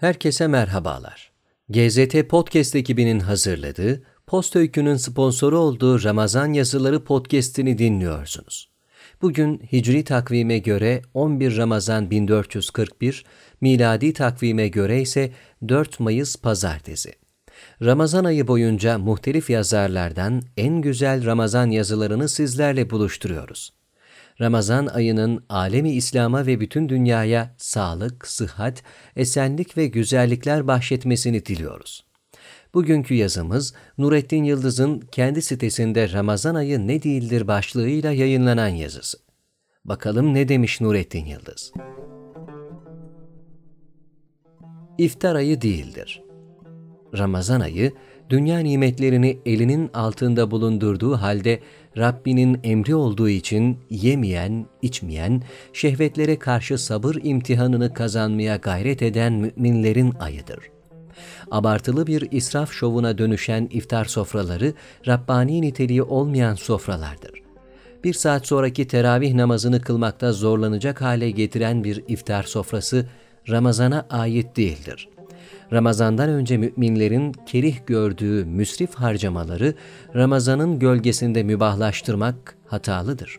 Herkese merhabalar. GZT Podcast ekibinin hazırladığı, Post Öykü'nün sponsoru olduğu Ramazan Yazıları Podcast'ini dinliyorsunuz. Bugün Hicri takvime göre 11 Ramazan 1441, miladi takvime göre ise 4 Mayıs Pazartesi. Ramazan ayı boyunca muhtelif yazarlardan en güzel Ramazan yazılarını sizlerle buluşturuyoruz. Ramazan ayının alemi İslam'a ve bütün dünyaya sağlık, sıhhat, esenlik ve güzellikler bahşetmesini diliyoruz. Bugünkü yazımız Nurettin Yıldız'ın kendi sitesinde Ramazan ayı ne değildir başlığıyla yayınlanan yazısı. Bakalım ne demiş Nurettin Yıldız? İftar ayı değildir. Ramazan ayı, dünya nimetlerini elinin altında bulundurduğu halde Rabbinin emri olduğu için yemeyen, içmeyen, şehvetlere karşı sabır imtihanını kazanmaya gayret eden müminlerin ayıdır. Abartılı bir israf şovuna dönüşen iftar sofraları, Rabbani niteliği olmayan sofralardır. Bir saat sonraki teravih namazını kılmakta zorlanacak hale getiren bir iftar sofrası, Ramazana ait değildir.'' Ramazandan önce müminlerin kerih gördüğü müsrif harcamaları Ramazanın gölgesinde mübahlaştırmak hatalıdır.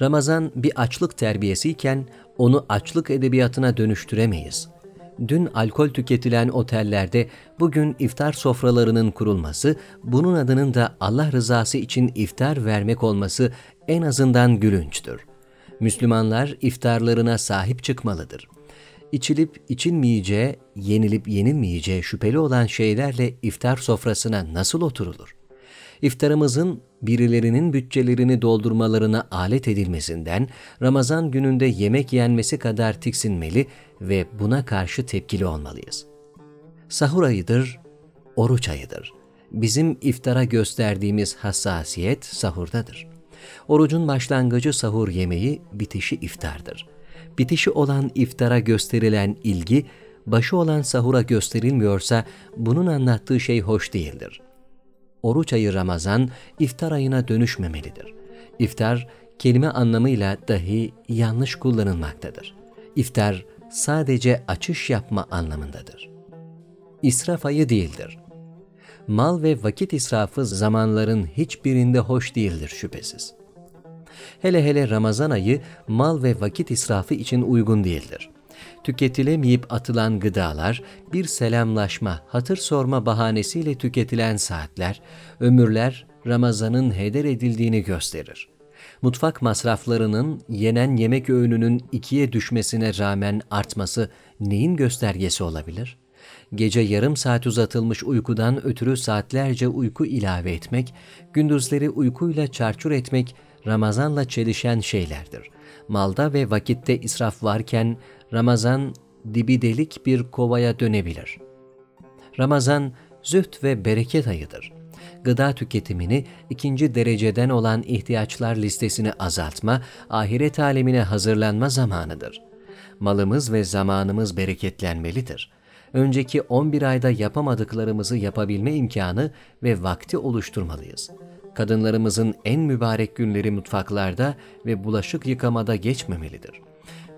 Ramazan bir açlık terbiyesiyken onu açlık edebiyatına dönüştüremeyiz. Dün alkol tüketilen otellerde bugün iftar sofralarının kurulması, bunun adının da Allah rızası için iftar vermek olması en azından gülünçtür. Müslümanlar iftarlarına sahip çıkmalıdır.'' İçilip içilmeyeceği, yenilip yenilmeyeceği şüpheli olan şeylerle iftar sofrasına nasıl oturulur? İftarımızın birilerinin bütçelerini doldurmalarına alet edilmesinden Ramazan gününde yemek yenmesi kadar tiksinmeli ve buna karşı tepkili olmalıyız. Sahur ayıdır, oruç ayıdır. Bizim iftara gösterdiğimiz hassasiyet sahurdadır. Orucun başlangıcı sahur yemeği, bitişi iftardır.'' Bitişi olan iftara gösterilen ilgi, başı olan sahura gösterilmiyorsa bunun anlattığı şey hoş değildir. Oruç ayı Ramazan, iftar ayına dönüşmemelidir. İftar, kelime anlamıyla dahi yanlış kullanılmaktadır. İftar, sadece açış yapma anlamındadır. İsraf ayı değildir. Mal ve vakit israfı zamanların hiçbirinde hoş değildir şüphesiz. Hele hele Ramazan ayı mal ve vakit israfı için uygun değildir. Tüketilemeyip atılan gıdalar, bir selamlaşma, hatır sorma bahanesiyle tüketilen saatler, ömürler Ramazan'ın heder edildiğini gösterir. Mutfak masraflarının yenen yemek öğününün ikiye düşmesine rağmen artması neyin göstergesi olabilir? Gece yarım saat uzatılmış uykudan ötürü saatlerce uyku ilave etmek, gündüzleri uykuyla çarçur etmek Ramazanla çelişen şeylerdir. Malda ve vakitte israf varken Ramazan dibi delik bir kovaya dönebilir. Ramazan züht ve bereket ayıdır. Gıda tüketimini ikinci dereceden olan ihtiyaçlar listesini azaltma, ahiret alemine hazırlanma zamanıdır. Malımız ve zamanımız bereketlenmelidir. Önceki 11 ayda yapamadıklarımızı yapabilme imkanı ve vakti oluşturmalıyız.'' Kadınlarımızın en mübarek günleri mutfaklarda ve bulaşık yıkamada geçmemelidir.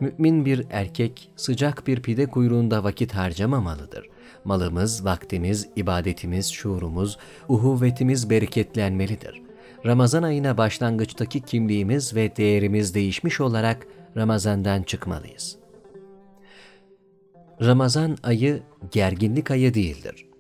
Mümin bir erkek sıcak bir pide kuyruğunda vakit harcamamalıdır. Malımız, vaktimiz, ibadetimiz, şuurumuz, uhuvvetimiz bereketlenmelidir. Ramazan ayına başlangıçtaki kimliğimiz ve değerimiz değişmiş olarak Ramazan'dan çıkmalıyız. Ramazan ayı gerginlik ayı değildir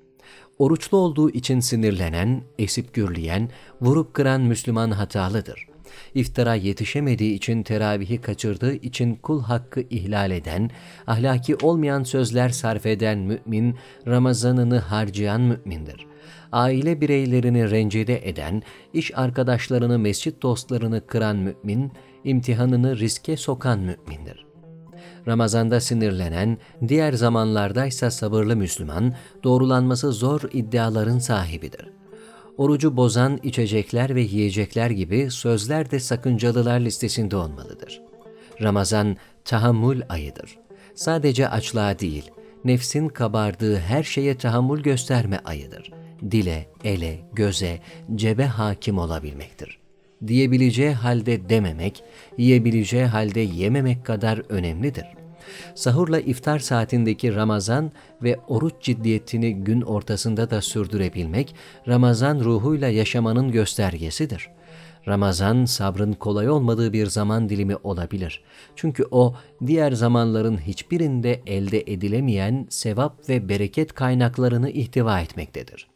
oruçlu olduğu için sinirlenen, esip gürleyen, vurup kıran Müslüman hatalıdır. İftara yetişemediği için teravihi kaçırdığı için kul hakkı ihlal eden, ahlaki olmayan sözler sarf eden mümin, Ramazanını harcayan mümindir. Aile bireylerini rencide eden, iş arkadaşlarını, mescit dostlarını kıran mümin, imtihanını riske sokan mümindir.'' Ramazanda sinirlenen, diğer zamanlardaysa sabırlı Müslüman, doğrulanması zor iddiaların sahibidir. Orucu bozan içecekler ve yiyecekler gibi sözler de sakıncalılar listesinde olmalıdır. Ramazan tahammül ayıdır. Sadece açlığa değil, nefsin kabardığı her şeye tahammül gösterme ayıdır. Dile, ele, göze, cebe hakim olabilmektir diyebileceği halde dememek, yiyebileceği halde yememek kadar önemlidir. Sahurla iftar saatindeki Ramazan ve oruç ciddiyetini gün ortasında da sürdürebilmek, Ramazan ruhuyla yaşamanın göstergesidir. Ramazan sabrın kolay olmadığı bir zaman dilimi olabilir. Çünkü o diğer zamanların hiçbirinde elde edilemeyen sevap ve bereket kaynaklarını ihtiva etmektedir.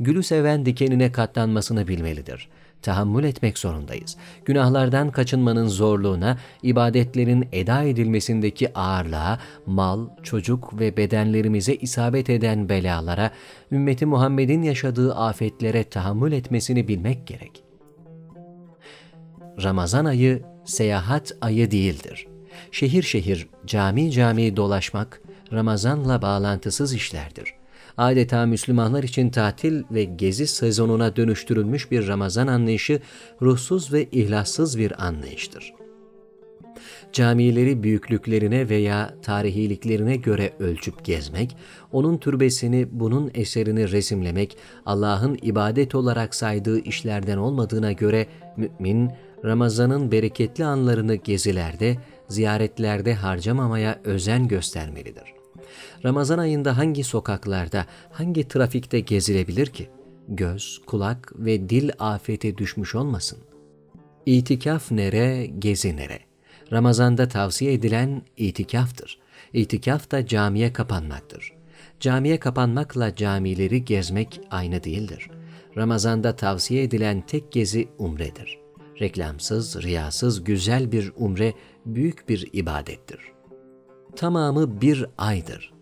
Gülü seven dikenine katlanmasını bilmelidir tahammül etmek zorundayız. Günahlardan kaçınmanın zorluğuna, ibadetlerin eda edilmesindeki ağırlığa, mal, çocuk ve bedenlerimize isabet eden belalara, ümmeti Muhammed'in yaşadığı afetlere tahammül etmesini bilmek gerek. Ramazan ayı seyahat ayı değildir. Şehir şehir, cami cami dolaşmak, Ramazanla bağlantısız işlerdir adeta Müslümanlar için tatil ve gezi sezonuna dönüştürülmüş bir Ramazan anlayışı ruhsuz ve ihlassız bir anlayıştır. Camileri büyüklüklerine veya tarihiliklerine göre ölçüp gezmek, onun türbesini, bunun eserini resimlemek, Allah'ın ibadet olarak saydığı işlerden olmadığına göre mümin, Ramazan'ın bereketli anlarını gezilerde, ziyaretlerde harcamamaya özen göstermelidir. Ramazan ayında hangi sokaklarda, hangi trafikte gezilebilir ki? Göz, kulak ve dil afete düşmüş olmasın. İtikaf nere, gezi nere? Ramazanda tavsiye edilen itikaftır. İtikaf da camiye kapanmaktır. Camiye kapanmakla camileri gezmek aynı değildir. Ramazanda tavsiye edilen tek gezi umredir. Reklamsız, riyasız güzel bir umre büyük bir ibadettir. Tamamı bir aydır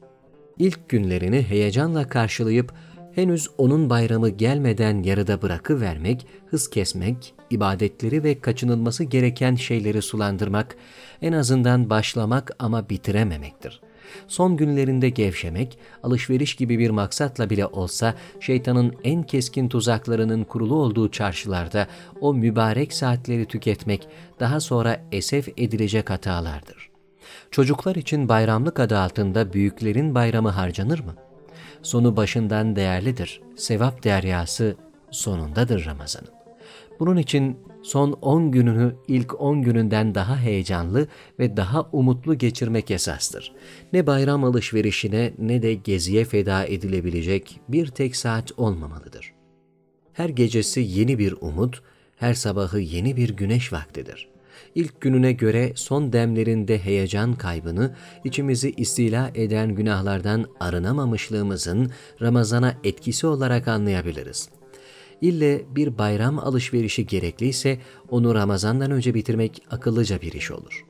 ilk günlerini heyecanla karşılayıp henüz onun bayramı gelmeden yarıda bırakıvermek, hız kesmek, ibadetleri ve kaçınılması gereken şeyleri sulandırmak, en azından başlamak ama bitirememektir. Son günlerinde gevşemek, alışveriş gibi bir maksatla bile olsa şeytanın en keskin tuzaklarının kurulu olduğu çarşılarda o mübarek saatleri tüketmek daha sonra esef edilecek hatalardır.'' Çocuklar için bayramlık adı altında büyüklerin bayramı harcanır mı? Sonu başından değerlidir. Sevap deryası sonundadır Ramazan'ın. Bunun için son 10 gününü ilk 10 gününden daha heyecanlı ve daha umutlu geçirmek esastır. Ne bayram alışverişine ne de geziye feda edilebilecek bir tek saat olmamalıdır. Her gecesi yeni bir umut, her sabahı yeni bir güneş vaktidir.'' İlk gününe göre son demlerinde heyecan kaybını, içimizi istila eden günahlardan arınamamışlığımızın Ramazana etkisi olarak anlayabiliriz. İlle bir bayram alışverişi gerekliyse onu Ramazan'dan önce bitirmek akıllıca bir iş olur.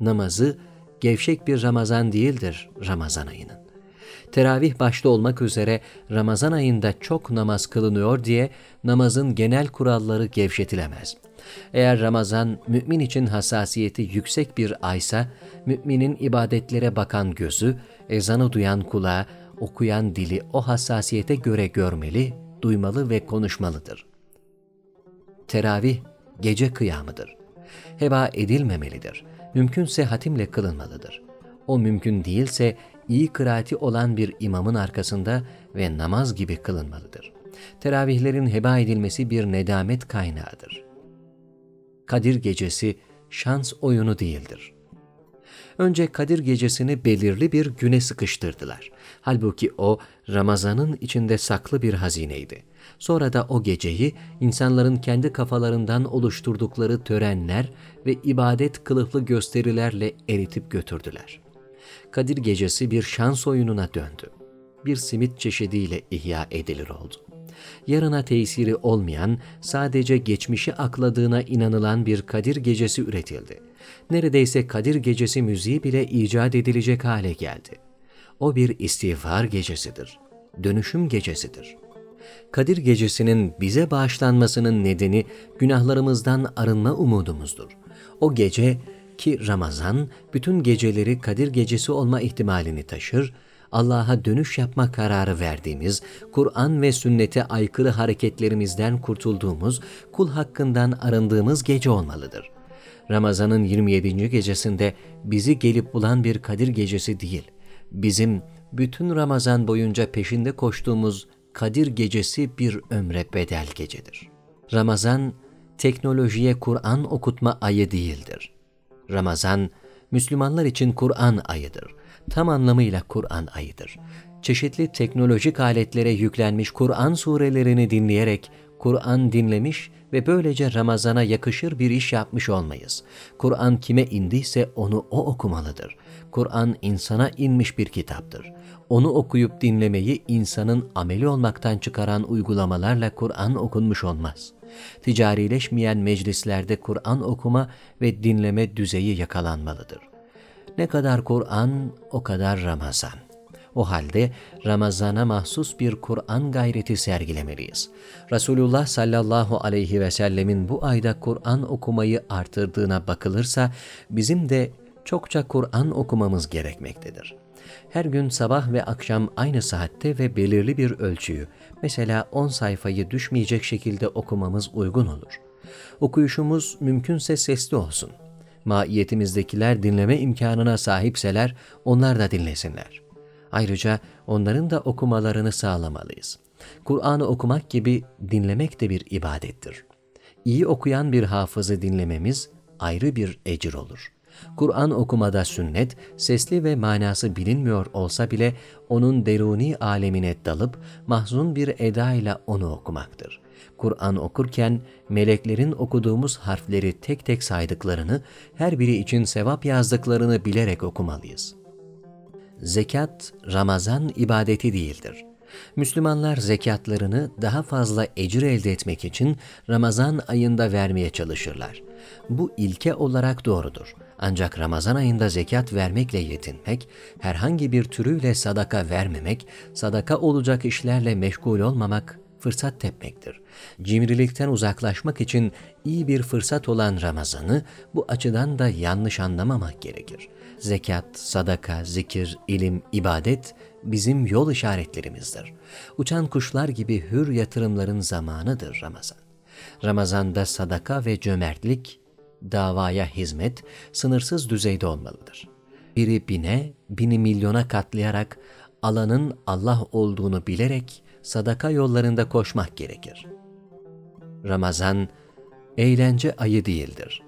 Namazı gevşek bir Ramazan değildir Ramazan ayının. Teravih başta olmak üzere Ramazan ayında çok namaz kılınıyor diye namazın genel kuralları gevşetilemez.'' Eğer Ramazan mümin için hassasiyeti yüksek bir aysa, müminin ibadetlere bakan gözü, ezanı duyan kulağı, okuyan dili o hassasiyete göre görmeli, duymalı ve konuşmalıdır. Teravih gece kıyamıdır. Heba edilmemelidir. Mümkünse hatimle kılınmalıdır. O mümkün değilse iyi kıraati olan bir imamın arkasında ve namaz gibi kılınmalıdır. Teravihlerin heba edilmesi bir nedamet kaynağıdır. Kadir Gecesi şans oyunu değildir. Önce Kadir Gecesini belirli bir güne sıkıştırdılar. Halbuki o Ramazan'ın içinde saklı bir hazineydi. Sonra da o geceyi insanların kendi kafalarından oluşturdukları törenler ve ibadet kılıflı gösterilerle eritip götürdüler. Kadir Gecesi bir şans oyununa döndü. Bir simit çeşidiyle ihya edilir oldu yarına tesiri olmayan, sadece geçmişi akladığına inanılan bir Kadir Gecesi üretildi. Neredeyse Kadir Gecesi müziği bile icat edilecek hale geldi. O bir istiğfar gecesidir. Dönüşüm gecesidir. Kadir Gecesi'nin bize bağışlanmasının nedeni günahlarımızdan arınma umudumuzdur. O gece ki Ramazan bütün geceleri Kadir Gecesi olma ihtimalini taşır Allah'a dönüş yapma kararı verdiğimiz, Kur'an ve sünnete aykırı hareketlerimizden kurtulduğumuz, kul hakkından arındığımız gece olmalıdır. Ramazan'ın 27. gecesinde bizi gelip bulan bir Kadir gecesi değil, bizim bütün Ramazan boyunca peşinde koştuğumuz Kadir gecesi bir ömre bedel gecedir. Ramazan, teknolojiye Kur'an okutma ayı değildir. Ramazan, Müslümanlar için Kur'an ayıdır. Tam anlamıyla Kur'an ayıdır. Çeşitli teknolojik aletlere yüklenmiş Kur'an surelerini dinleyerek Kur'an dinlemiş ve böylece Ramazan'a yakışır bir iş yapmış olmayız. Kur'an kime indiyse onu o okumalıdır. Kur'an insana inmiş bir kitaptır. Onu okuyup dinlemeyi insanın ameli olmaktan çıkaran uygulamalarla Kur'an okunmuş olmaz. Ticarileşmeyen meclislerde Kur'an okuma ve dinleme düzeyi yakalanmalıdır. Ne kadar Kur'an, o kadar Ramazan. O halde Ramazan'a mahsus bir Kur'an gayreti sergilemeliyiz. Resulullah sallallahu aleyhi ve sellemin bu ayda Kur'an okumayı artırdığına bakılırsa bizim de çokça Kur'an okumamız gerekmektedir. Her gün sabah ve akşam aynı saatte ve belirli bir ölçüyü, mesela 10 sayfayı düşmeyecek şekilde okumamız uygun olur. Okuyuşumuz mümkünse sesli olsun. Maiyetimizdekiler dinleme imkanına sahipseler onlar da dinlesinler. Ayrıca onların da okumalarını sağlamalıyız. Kur'an'ı okumak gibi dinlemek de bir ibadettir. İyi okuyan bir hafızı dinlememiz ayrı bir ecir olur. Kur'an okumada sünnet, sesli ve manası bilinmiyor olsa bile onun deruni alemine dalıp mahzun bir eda ile onu okumaktır. Kur'an okurken meleklerin okuduğumuz harfleri tek tek saydıklarını, her biri için sevap yazdıklarını bilerek okumalıyız. Zekat, Ramazan ibadeti değildir. Müslümanlar zekatlarını daha fazla ecir elde etmek için Ramazan ayında vermeye çalışırlar. Bu ilke olarak doğrudur. Ancak Ramazan ayında zekat vermekle yetinmek, herhangi bir türüyle sadaka vermemek, sadaka olacak işlerle meşgul olmamak fırsat tepmektir. Cimrilikten uzaklaşmak için iyi bir fırsat olan Ramazan'ı bu açıdan da yanlış anlamamak gerekir. Zekat, sadaka, zikir, ilim, ibadet bizim yol işaretlerimizdir. Uçan kuşlar gibi hür yatırımların zamanıdır Ramazan. Ramazanda sadaka ve cömertlik, davaya hizmet sınırsız düzeyde olmalıdır. Biri bine, bini milyona katlayarak alanın Allah olduğunu bilerek sadaka yollarında koşmak gerekir. Ramazan, eğlence ayı değildir.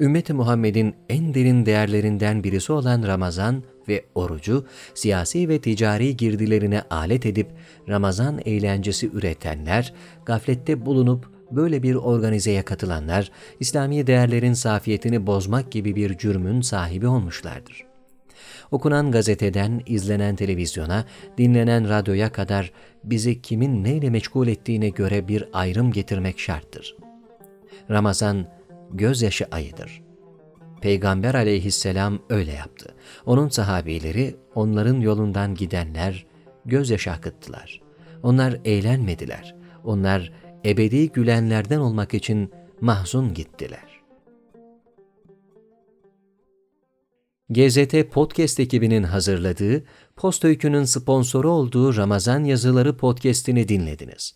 Ümmeti Muhammed'in en derin değerlerinden birisi olan Ramazan ve orucu siyasi ve ticari girdilerine alet edip Ramazan eğlencesi üretenler, gaflette bulunup böyle bir organizeye katılanlar, İslami değerlerin safiyetini bozmak gibi bir cürmün sahibi olmuşlardır. Okunan gazeteden, izlenen televizyona, dinlenen radyoya kadar bizi kimin neyle meşgul ettiğine göre bir ayrım getirmek şarttır. Ramazan, gözyaşı ayıdır. Peygamber aleyhisselam öyle yaptı. Onun sahabileri, onların yolundan gidenler gözyaşı akıttılar. Onlar eğlenmediler. Onlar ebedi gülenlerden olmak için mahzun gittiler. GZT Podcast ekibinin hazırladığı, Post Öykü'nün sponsoru olduğu Ramazan Yazıları podcast'ini dinlediniz.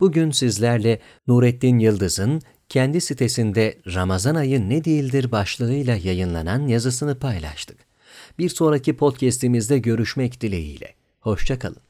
Bugün sizlerle Nurettin Yıldız'ın kendi sitesinde Ramazan ayı ne değildir başlığıyla yayınlanan yazısını paylaştık. Bir sonraki podcast'imizde görüşmek dileğiyle. Hoşçakalın.